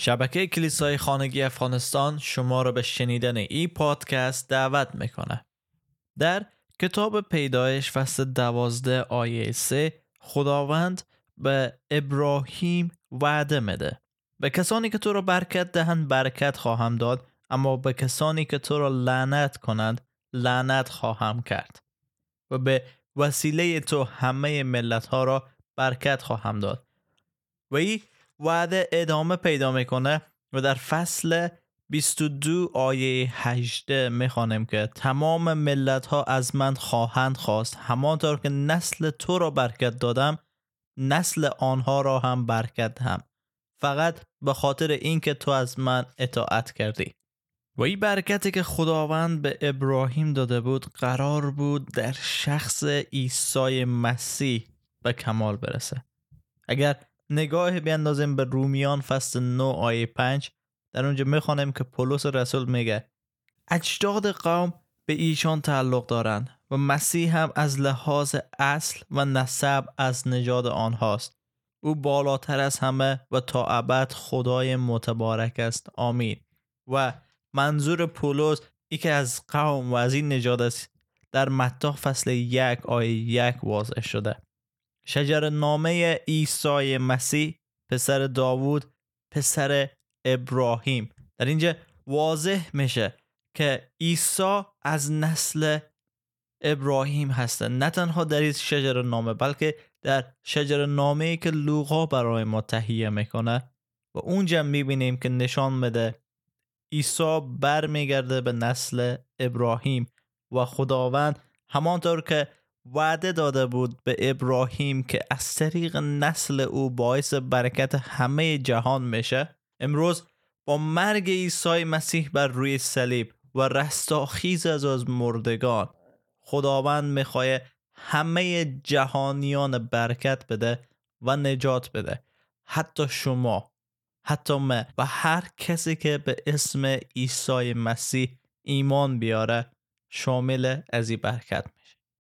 شبکه کلیسای خانگی افغانستان شما را به شنیدن این پادکست دعوت می‌کنه. در کتاب پیدایش فصل دوازده آیه سه خداوند به ابراهیم وعده میده. به کسانی که تو را برکت دهند برکت خواهم داد اما به کسانی که تو را لعنت کنند لعنت خواهم کرد و به وسیله تو همه ملت ها را برکت خواهم داد و این وعده ادامه پیدا می‌کنه و در فصل 22 آیه 18 می‌خوانیم که تمام ملت ها از من خواهند خواست. همانطور که نسل تو را برکت دادم نسل آنها را هم برکت هم فقط به خاطر اینکه تو از من اطاعت کردی. و این برکتی که خداوند به ابراهیم داده بود قرار بود در شخص عیسی مسیح به کمال برسه. اگر نگاه بیندازیم به رومیان فصل 9 آیه 5 در اونجا می‌خوانیم که پولس رسول میگه اجداد قوم به ایشان تعلق دارند و مسیح هم از لحاظ اصل و نسب از نژاد آنهاست. او بالاتر از همه و تا ابد خدای متبارک است. آمین. و منظور پولس ای که از قوم و از این نژاد است در متا فصل یک آیه یک واضح شده. شجر نامه عیسی مسیح پسر داوود پسر ابراهیم. در اینجا واضح میشه که عیسی از نسل ابراهیم هسته نه تنها در این شجر نامه بلکه در شجر نامه ای که لوقا برای ما تهیه می‌کنه. و اونجا می‌بینیم که نشان میده عیسی برمیگرده به نسل ابراهیم. و خداوند همانطور که وعده داده بود به ابراهیم که از طریق نسل او باعث برکت همه جهان میشه امروز با مرگ عیسی مسیح بر روی صلیب و رستاخیز از از مردگان خداوند می‌خواه همه جهانیان برکت بده و نجات بده. حتی شما حتی من و هر کسی که به اسم عیسی مسیح ایمان بیاره شامل از این برکت